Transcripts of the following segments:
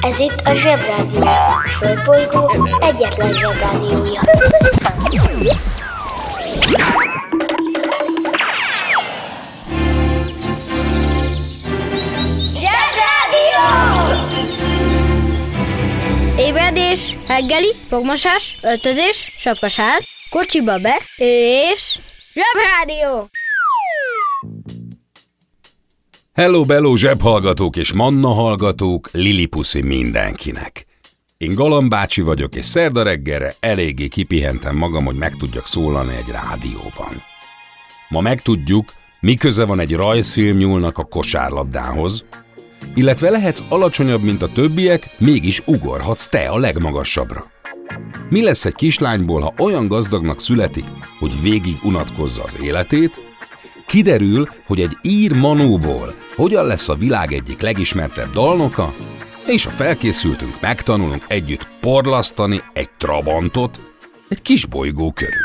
Ez itt a Zsebrádió. A Földbolygó egyetlen Zsebrádiója. Zsebrádió! Ébredés, reggeli, fogmosás, öltözés, sapkasál, kocsiba be, és... Zsebrádió! Hello, bello, zsebhallgatók és manna hallgatók, Lilipuszi mindenkinek. Én Galam bácsi vagyok, és szerda reggelre eléggé kipihentem magam, hogy meg tudjak szólalni egy rádióban. Ma megtudjuk, mi köze van egy rajzfilm nyúlnak a kosárlabdához, illetve lehetsz alacsonyabb, mint a többiek, mégis ugorhatsz te a legmagasabbra. Mi lesz egy kislányból, ha olyan gazdagnak születik, hogy végig unatkozza az életét, Kiderül, hogy egy ír manóból hogyan lesz a világ egyik legismertebb dalnoka, és ha felkészültünk, megtanulunk együtt porlasztani egy trabantot egy kis bolygó körül.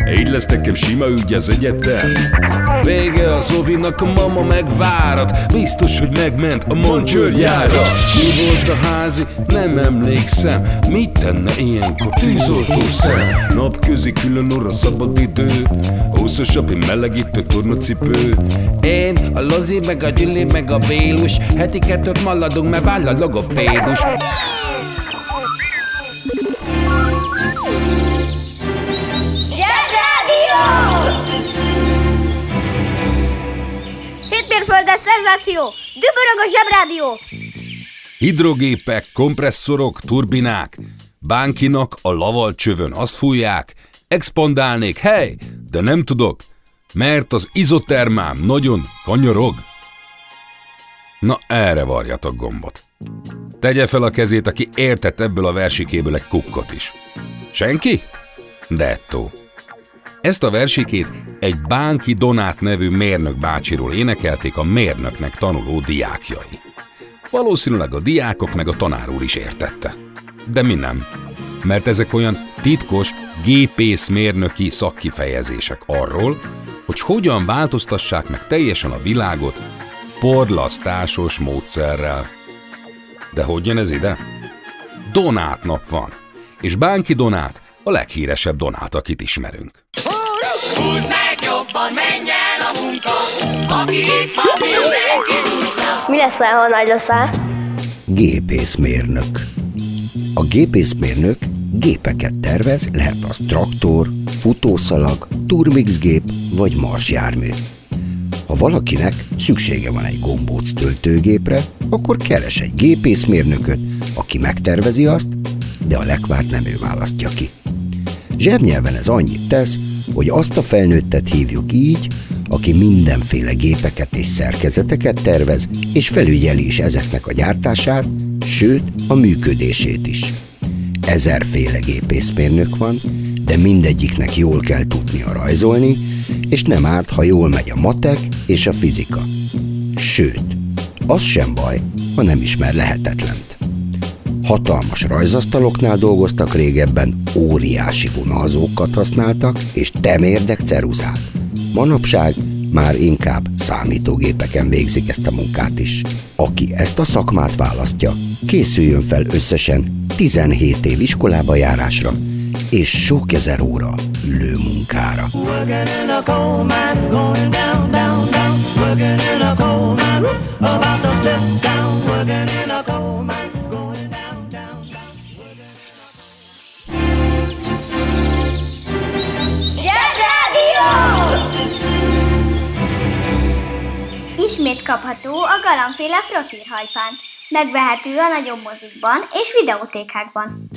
Így lesz nekem sima ügy az egyetem. Vége az ovinak, a mama megvárat. Biztos, hogy megment a mancsőrjára Mi volt a házi? Nem emlékszem. Mit tenne ilyenkor tűzoltó szem? Napközi külön orra szabad idő. Húszosabb, melegítő tornacipő. Én, a Lozi, meg a Gyüli, meg a Bélus. Heti kettőt maladunk, mert váll a logopédus Hétmérföldes szenzáció! Dübörög a Zsebrádió! Hidrogépek, kompresszorok, turbinák, bánkinak a lavalcsövön azt fújják, expandálnék, hely, de nem tudok, mert az izotermám nagyon kanyarog. Na erre varjatok gombot. Tegye fel a kezét, aki értett ebből a versikéből egy kukkot is. Senki? Dettó. Ezt a versikét egy Bánki Donát nevű mérnök bácsiról énekelték a mérnöknek tanuló diákjai. Valószínűleg a diákok meg a tanár úr is értette. De mi nem. Mert ezek olyan titkos gépészmérnöki szakkifejezések arról, hogy hogyan változtassák meg teljesen a világot porlasztásos módszerrel. De hogy jön ez ide? Donát nap van, és Bánki Donát a leghíresebb Donát, akit ismerünk. Húzd meg jobban, menj el a munka, aki itt van, mindenki húzza. Mi leszel, ha nagy leszel? Gépészmérnök. A gépészmérnök gépeket tervez, lehet az traktor, futószalag, turmixgép vagy marsjármű. Ha valakinek szüksége van egy gombóc töltőgépre, akkor keres egy gépészmérnököt, aki megtervezi azt, de a lekvárt nem ő választja ki. Zsebnyelven ez annyit tesz, hogy azt a felnőttet hívjuk így, aki mindenféle gépeket és szerkezeteket tervez, és felügyeli is ezeknek a gyártását, sőt a működését is. Ezerféle gépészmérnök van, de mindegyiknek jól kell tudnia rajzolni, és nem árt, ha jól megy a matek és a fizika. Sőt, az sem baj, ha nem ismer lehetetlent. Hatalmas rajzasztaloknál dolgoztak régebben, óriási vonalzókat használtak, és temérdek ceruzát. Manapság már inkább számítógépeken végzik ezt a munkát is. Aki ezt a szakmát választja, készüljön fel összesen 17 év iskolába járásra, és sok ezer óra ülő munkára. Working in a coal mine, about to step down. Working in a coal mine, Ismét kapható a galambféle frottírhajpánt. Megvehető a nagyobb mozikban és videótékákban.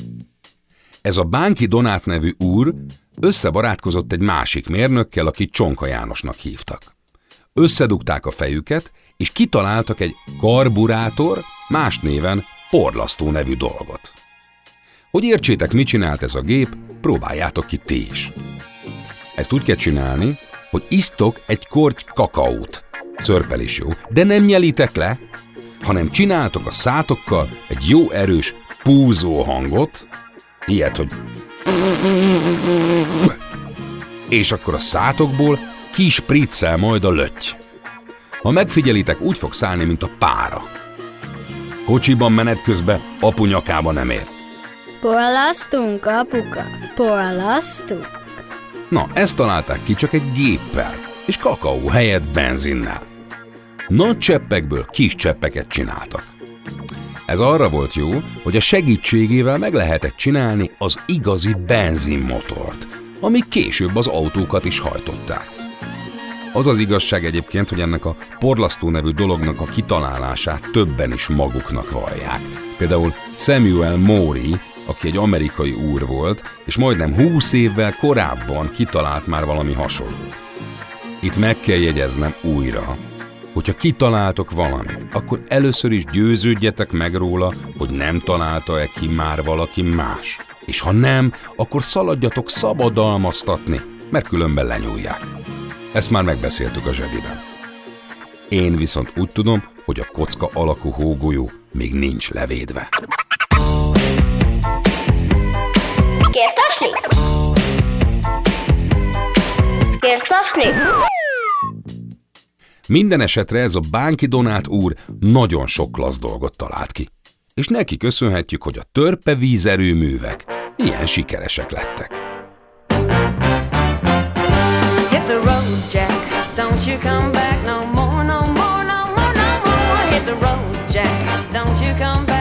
Ez a Bánki Donát nevű úr összebarátkozott egy másik mérnökkel, akit Csonka Jánosnak hívtak. Összedugták a fejüket, és kitaláltak egy karburátor, más néven porlasztó nevű dolgot. Hogy értsétek, mit csinált ez a gép, próbáljátok ki ti is. Ezt úgy kell csinálni, hogy isztok egy korty kakaót. Szörpel is jó, de nem nyelitek le, hanem csináltok a szátokkal egy jó erős púzó hangot, ilyet, hogy és akkor a szátokból kispriccel majd a löty. Ha megfigyelitek, úgy fog szállni, mint a pára. Kocsiban menet közben apu nyakába nem ér. Porlasztunk, apuka, porlasztunk. Na, ezt találták ki csak egy géppel, és kakaó helyett benzinnel. Nagy cseppekből kis cseppeket csináltak. Ez arra volt jó, hogy a segítségével meg lehetett csinálni az igazi benzinmotort, ami később az autókat is hajtották. Az az igazság egyébként, hogy ennek a porlasztó nevű dolognak a kitalálását többen is maguknak vallják. Például Samuel Mori, aki egy amerikai úr volt, és majdnem 20 évvel korábban kitalált már valami hasonlót. Itt meg kell jegyeznem újra, hogyha kitaláltok valamit, akkor először is győződjetek meg róla, hogy nem találta-e ki már valaki más. És ha nem, akkor szaladjatok szabadalmaztatni, mert különben lenyúlják. Ezt már megbeszéltük a zsediben. Én viszont úgy tudom, hogy a kocka alakú hógolyó még nincs levédve. Kérsz tasni? Kérsz tasni? Minden esetre ez a Bánki Donát úr nagyon sok klassz dolgot talált ki. És neki köszönhetjük, hogy a törpe vízerőművek ilyen sikeresek lettek. Hit the road, Jack. Don't you come back no more, no more, no more, no more. Hit the road, Jack. Don't you come back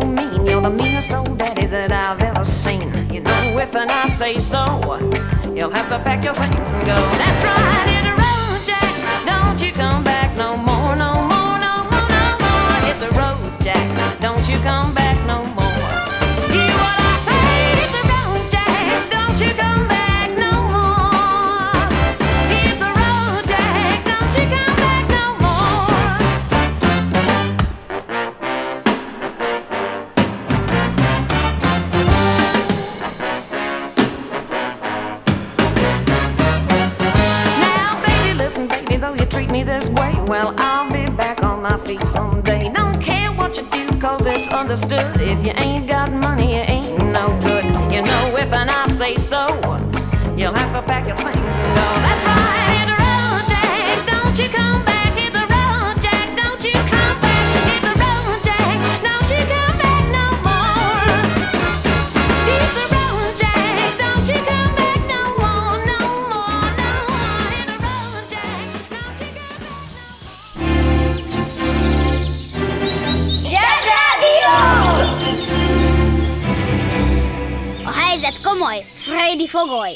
so mean? You're the meanest old daddy that I've ever seen. You know, if and I say so, you'll have to pack your things and go. That's right, someday. Don't care what you do, cause it's understood. If you ain't got money, you ain't no good. You know, if and I say so, you'll have to pack your things and go. Helyzet komoly, Freddy fogoly.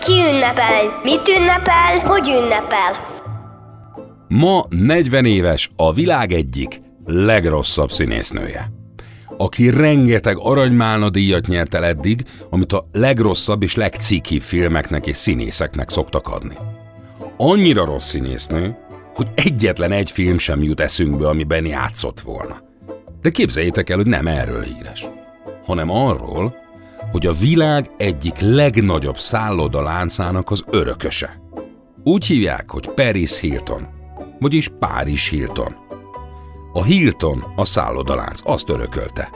Ki ünnepel? Mit ünnepel? Hogy ünnepel? Ma 40 éves a világ egyik legrosszabb színésznője, aki rengeteg aranymálna díjat nyert el eddig, amit a legrosszabb és legcikibb filmeknek és színészeknek szoktak adni. Annyira rossz színésznő, hogy egyetlen egy film sem jut eszünkbe, amiben játszott volna. De képzeljétek el, hogy nem erről híres, hanem arról, hogy a világ egyik legnagyobb szállodaláncának az örököse. Úgy hívják, hogy Paris Hilton, vagyis Párizs Hilton. A Hilton a szállodalánc, azt örökölte.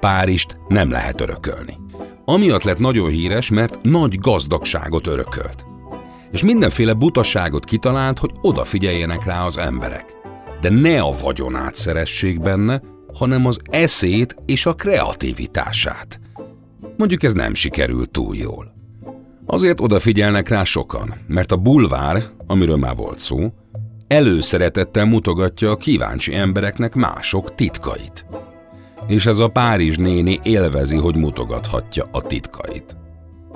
Párizst nem lehet örökölni. Amiatt lett nagyon híres, mert nagy gazdagságot örökölt. És mindenféle butaságot kitalált, hogy odafigyeljenek rá az emberek. De ne a vagyonát szeressék benne, hanem az eszét és a kreativitását. Mondjuk ez nem sikerült túl jól. Azért odafigyelnek rá sokan, mert a bulvár, amiről már volt szó, előszeretettel mutogatja a kíváncsi embereknek mások titkait. És ez a Párizs néni élvezi, hogy mutogathatja a titkait.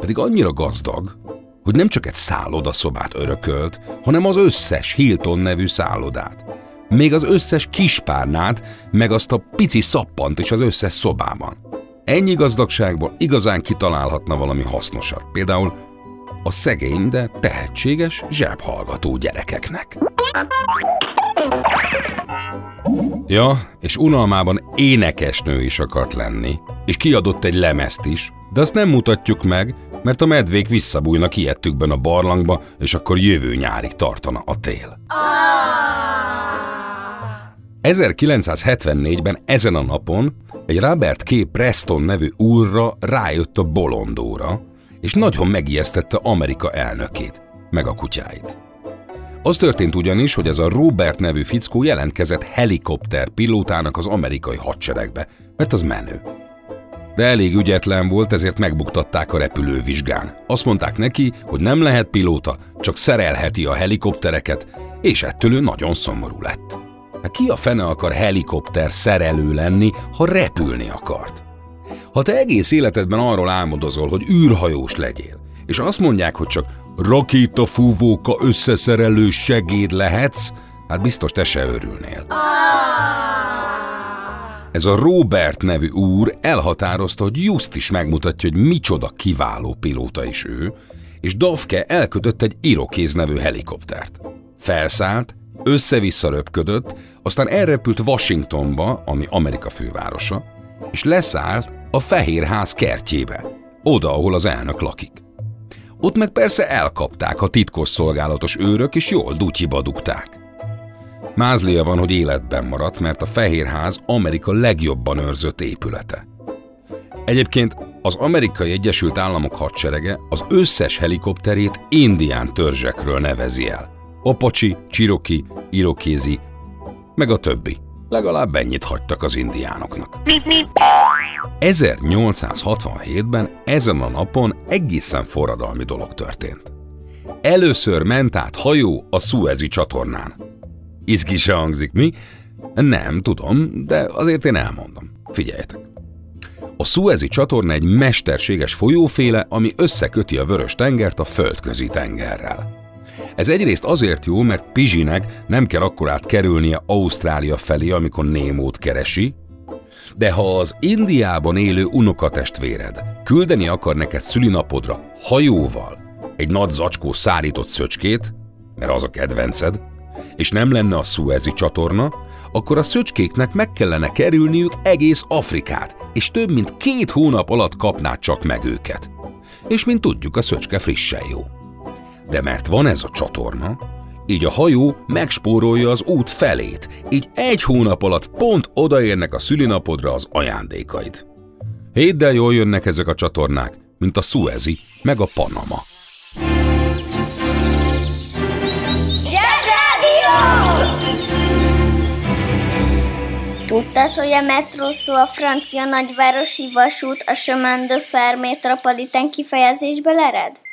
Pedig annyira gazdag, hogy nem csak egy szállodaszobát örökölt, hanem az összes Hilton nevű szállodát. Még az összes kispárnát, meg azt a pici szappant is az összes szobában. Ennyi gazdagságból igazán kitalálhatna valami hasznosat. Például a szegény, de tehetséges zsebhallgató gyerekeknek. Ja, és unalmában énekesnő is akart lenni, és kiadott egy lemezt is, de azt nem mutatjuk meg, mert a medvék visszabújnak ilyettükben a barlangba, és akkor jövő nyárig tartana a tél. 1974-ben ezen a napon egy Robert K. Preston nevű úrra rájött a bolondóra, és nagyon megijesztette Amerika elnökét, meg a kutyáit. Az történt ugyanis, hogy ez a Robert nevű fickó jelentkezett helikopter pilótának az amerikai hadseregbe, mert az menő. De elég ügyetlen volt, ezért megbuktatták a repülővizsgán. Azt mondták neki, hogy nem lehet pilóta, csak szerelheti a helikoptereket, és ettől ő nagyon szomorú lett. Hát ki a fene akar helikopter szerelő lenni, ha repülni akart? Ha te egész életedben arról álmodozol, hogy űrhajós legyél, és azt mondják, hogy csak rakétafúvóka összeszerelő segéd lehetsz, hát biztos te se örülnél. Ez a Robert nevű úr elhatározta, hogy just is megmutatja, hogy micsoda kiváló pilóta is ő, és Dovke elkötött egy irokéz nevű helikoptert. Felszállt, össze-vissza röpködött, aztán elrepült Washingtonba, ami Amerika fővárosa, és leszállt a Fehérház kertjébe, oda, ahol az elnök lakik. Ott meg persze elkapták a titkos szolgálatos őrök, és jól dutyiba dugták. Mázlia van, hogy életben maradt, mert a Fehérház Amerika legjobban őrzött épülete. Egyébként az Amerikai Egyesült Államok hadserege az összes helikopterét indián törzsekről nevezi el. Apacsi, Csiroki, Irokézi, meg a többi. Legalább ennyit hagytak az indiánoknak. 1867-ben ezen a napon egészen forradalmi dolog történt. Először ment át hajó a Suezi csatornán. Izgi se hangzik, mi? Nem, tudom, de azért én elmondom. Figyeljetek! A Suezi csatorna egy mesterséges folyóféle, ami összeköti a Vörös tengert a földközi tengerrel. Ez egyrészt azért jó, mert Pizsinek nem kell akkorát kerülnie Ausztrália felé, amikor Némót keresi, de ha az Indiában élő unokatestvéred küldeni akar neked szülinapodra hajóval egy nagy zacskó szárított szöcskét, mert az a kedvenced, és nem lenne a Suezi csatorna, akkor a szöcskéknek meg kellene kerülniük egész Afrikát, és több mint két hónap alatt kapnád csak meg őket. És mint tudjuk, a szöcske frissen jó. De mert van ez a csatorna, így a hajó megspórolja az út felét, így egy hónap alatt pont odaérnek a szülinapodra az ajándékaid. Héddel jól jönnek ezek a csatornák, mint a Suezi meg a Panama. Tudtad, hogy a metró szó a francia nagyvárosi vasút a chemin de fer metropolitán kifejezésből ered?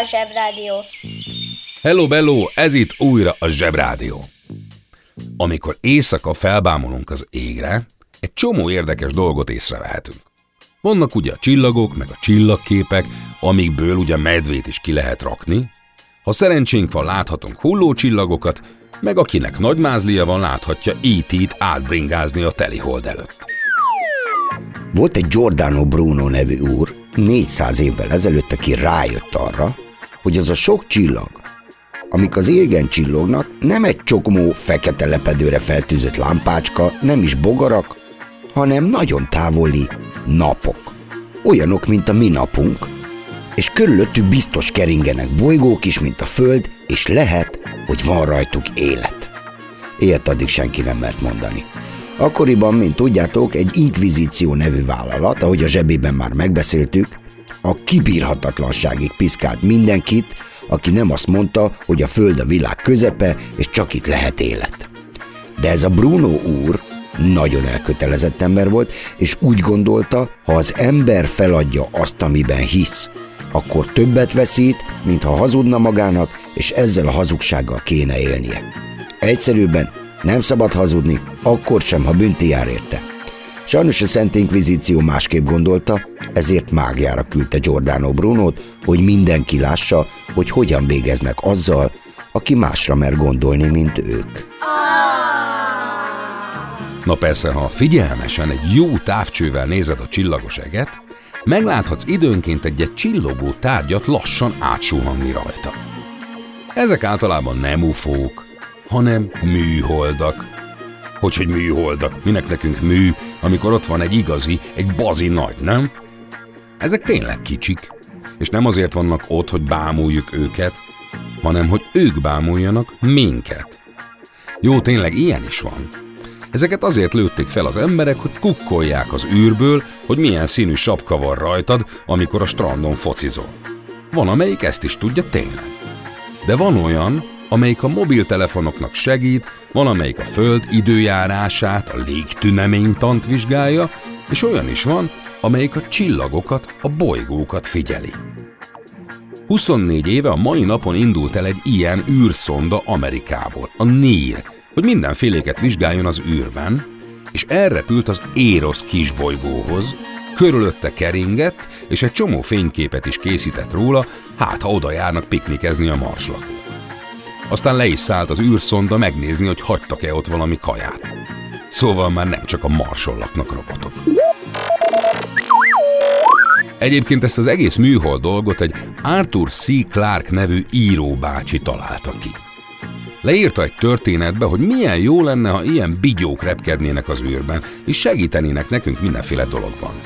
A Zsebrádió. Hello, bello, ez itt újra a Zsebrádió. Amikor éjszaka felbámulunk az égre, egy csomó érdekes dolgot észrevehetünk. Vannak ugye a csillagok, meg a csillagképek, amikből ugye medvét is ki lehet rakni. Ha szerencsénk van, láthatunk hullócsillagokat, meg akinek nagy mázlia van, láthatja E.T.-t átbringázni a telihold előtt. Volt egy Giordano Bruno nevű úr, 400 évvel ezelőtt, aki rájött arra, hogy az a sok csillag, amik az égen csillognak, nem egy csokmó fekete lepedőre feltűzött lámpácska, nem is bogarak, hanem nagyon távoli napok. Olyanok, mint a mi napunk, és körülöttük biztos keringenek bolygók is, mint a Föld, és lehet, hogy van rajtuk élet. Ilyet addig senki nem mert mondani. Akkoriban, mint tudjátok, egy inkvizíció nevű vállalat, ahogy a zsebében már megbeszéltük, a kibírhatatlanságig piszkált mindenkit, aki nem azt mondta, hogy a Föld a világ közepe, és csak itt lehet élet. De ez a Bruno úr nagyon elkötelezett ember volt, és úgy gondolta, ha az ember feladja azt, amiben hisz, akkor többet veszít, mint ha hazudna magának, és ezzel a hazugsággal kéne élnie. Egyszerűbben nem szabad hazudni, akkor sem, ha bünti jár érte. Sajnos a Szent Inkvizíció másképp gondolta, ezért mágiára küldte Giordano Brunót, hogy mindenki lássa, hogy hogyan végeznek azzal, aki másra mer gondolni, mint ők. Na persze, ha figyelmesen egy jó távcsővel nézed a csillagos eget, megláthatsz időnként egy-egy csillogó tárgyat lassan átsuhanni rajta. Ezek általában nem ufók, hanem műholdak. Hogy, hogy műholdak? Minek nekünk mű, amikor ott van egy igazi, egy bazi nagy, nem? Ezek tényleg kicsik, és nem azért vannak ott, hogy bámuljuk őket, hanem hogy ők bámuljanak minket. Jó, tényleg ilyen is van. Ezeket azért lőtték fel az emberek, hogy kukkolják az űrből, hogy milyen színű sapka van rajtad, amikor a strandon focizol. Van, amelyik ezt is tudja tényleg. De van olyan, amelyik a mobiltelefonoknak segít, van, amelyik a Föld időjárását, a légtüneménytant vizsgálja, és olyan is van, amelyik a csillagokat, a bolygókat figyeli. 24 éve a mai napon indult el egy ilyen űrszonda Amerikából, a NIR, hogy mindenféléket vizsgáljon az űrben, és elrepült az Érosz kisbolygóhoz, körülötte keringett, és egy csomó fényképet is készített róla, hát ha oda járnak piknikezni a marslakók. Aztán le is szállt az űrszonda megnézni, hogy hagytak-e ott valami kaját. Szóval már nem csak a marson laknak robotok. Egyébként ezt az egész műhold dolgot egy Arthur C. Clarke nevű íróbácsi találta ki. Leírta egy történetbe, hogy milyen jó lenne, ha ilyen bigyók repkednének az űrben, és segítenének nekünk mindenféle dologban.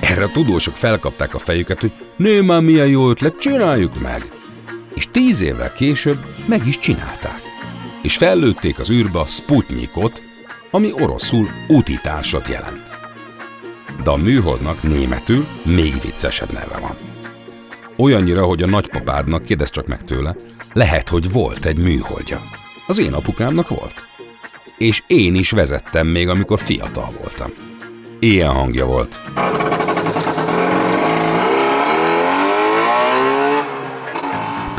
Erre a tudósok felkapták a fejüket, hogy nő már milyen jó ötlet, csináljuk meg! És tíz évvel később meg is csinálták. És fellőtték az űrbe a Sputnikot, ami oroszul útitársat jelent. De a műholdnak németül még viccesebb neve van. Olyannyira, hogy a nagypapádnak, kérdez csak meg tőle, lehet, hogy volt egy műholdja. Az én apukámnak volt. És én is vezettem még, amikor fiatal voltam. Ilyen hangja volt.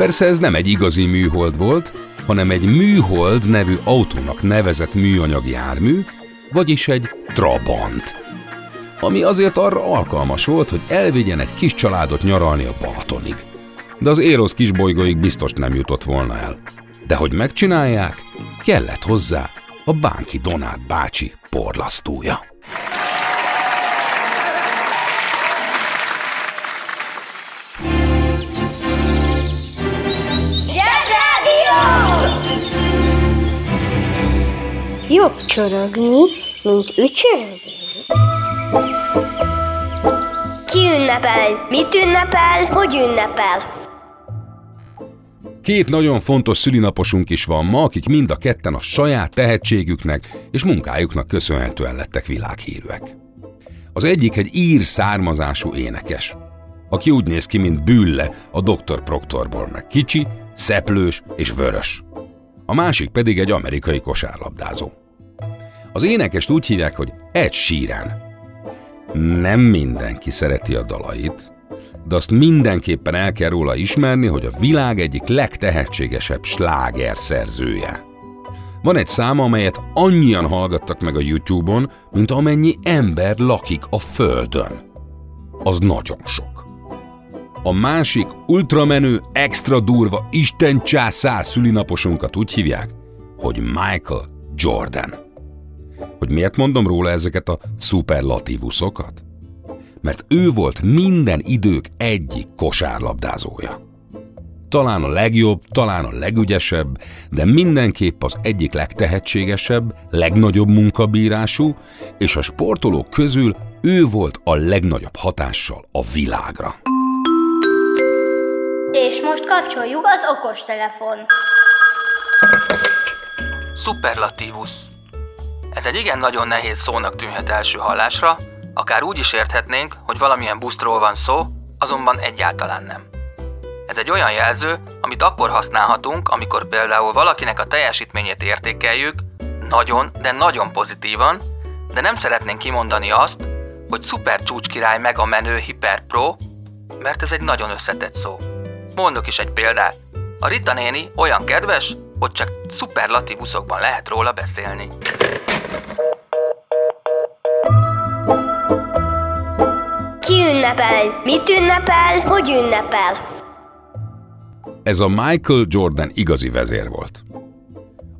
Persze ez nem egy igazi műhold volt, hanem egy műhold nevű autónak nevezett műanyag jármű, vagyis egy Trabant. Ami azért arra alkalmas volt, hogy elvigyen egy kis családot nyaralni a Balatonig. De az Érosz kisbolygóig biztos nem jutott volna el. De hogy megcsinálják, kellett hozzá a Bánki Donát bácsi porlasztója. Jobb csorogni, mint ücsörögni. Ki ünnepel? Mit ünnepel? Hogy ünnepel? Két nagyon fontos szülinaposunk is van ma, akik mind a ketten a saját tehetségüknek és munkájuknak köszönhetően lettek világhírűek. Az egyik egy ír származású énekes, aki úgy néz ki, mint Bülle a Dr. Proctorból, meg kicsi, szeplős és vörös. A másik pedig egy amerikai kosárlabdázó. Az énekest úgy hívják, hogy Ed Sheeran. Nem mindenki szereti a dalait, de azt mindenképpen el kell róla ismerni, hogy a világ egyik legtehetségesebb sláger szerzője. Van egy száma, amelyet annyian hallgattak meg a YouTube-on, mint amennyi ember lakik a Földön. Az nagyon sok. A másik ultramenő, extra durva, Isten császár szülinaposunkat úgy hívják, hogy Michael Jordan. Hogy miért mondom róla ezeket a szuperlatívuszokat? Mert ő volt minden idők egyik kosárlabdázója. Talán a legjobb, talán a legügyesebb, de mindenképp az egyik legtehetségesebb, legnagyobb munkabírású, és a sportolók közül ő volt a legnagyobb hatással a világra. És most kapcsoljuk az okostelefon. Superlatívus. Ez egy igen nagyon nehéz szónak tűnhet első hallásra, akár úgy is érthetnénk, hogy valamilyen busztról van szó, azonban egyáltalán nem. Ez egy olyan jelző, amit akkor használhatunk, amikor például valakinek a teljesítményét értékeljük, nagyon, de nagyon pozitívan, de nem szeretnénk kimondani azt, hogy szuper csúcskirály meg a menő hiper mert ez egy nagyon összetett szó. Mondok is egy példát. A Rita néni olyan kedves, hogy csak szuperlatívuszokban lehet róla beszélni. Ki ünnepel? Mit ünnepel? Hogy ünnepel? Ez a Michael Jordan igazi vezér volt.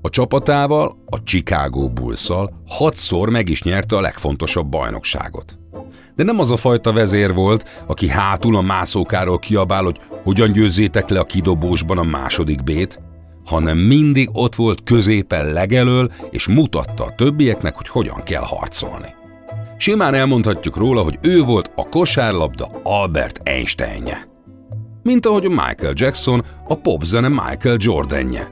A csapatával, a Chicago bulls hatszor meg is nyerte a legfontosabb bajnokságot. De nem az a fajta vezér volt, aki hátul a mászókáról kiabál, hogy hogyan győzzétek le a kidobósban a második bét, hanem mindig ott volt középen legelől, és mutatta a többieknek, hogy hogyan kell harcolni. Simán elmondhatjuk róla, hogy ő volt a kosárlabda Albert Einsteinje. Mint ahogy Michael Jackson a popzene Michael Jordanje.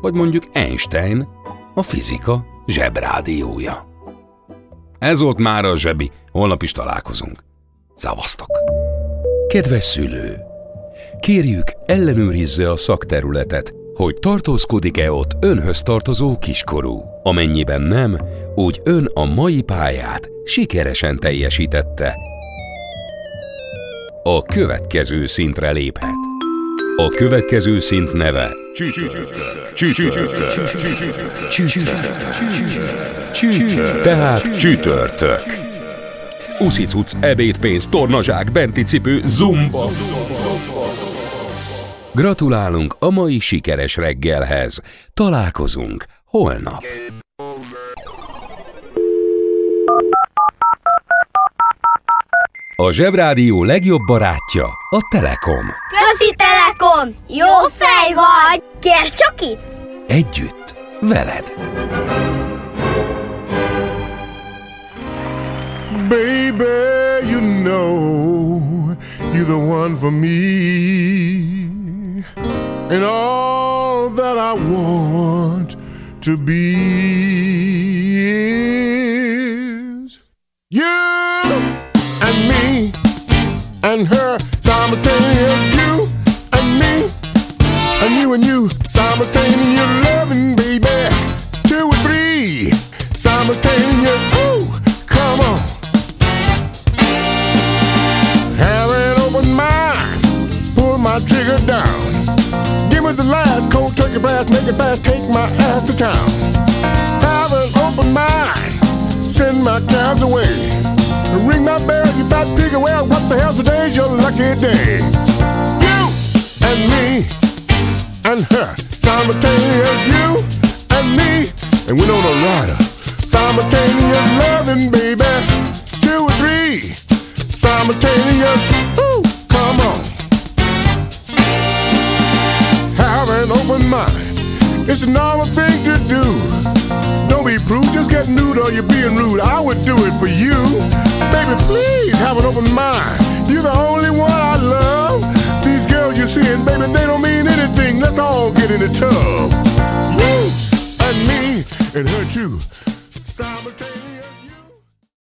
Vagy mondjuk Einstein a fizika zsebrádiója. Ez volt már a zsebi, holnap is találkozunk. Szavaztok! Kedves szülő! Kérjük, ellenőrizze a szakterületet, hogy tartózkodik-e ott önhöz tartozó kiskorú. Amennyiben nem, úgy ön a mai pályát sikeresen teljesítette. A következő szintre léphet. A következő szint neve Csütörtök. Tehát csütörtök. Uszicuc, ebédpénz, tornazsák, benti cipő, zumba. Gratulálunk a mai sikeres reggelhez. Találkozunk holnap. A Zsebrádió legjobb barátja a Telekom. Közi Telekom! Jó fej vagy! Kérd csak itt! Együtt, veled. Baby, you know you're the one for me. And all that I want to be send my calves away And Ring my bell, you fat pig. Well, what the hell today's your lucky day? You and me and her, simultaneous you and me, and we're on a rider. Simultaneous loving, baby. Two or three, simultaneous. Ooh, come on. Have an open mind. It's a normal thing to do. Don't be prude, just get nude or you're being rude. I would do it for you. Baby, please have an open mind. You're the only one I love. These girls you're seeing, baby, they don't mean anything. Let's all get in the tub. You and me and her too. Simultaneous.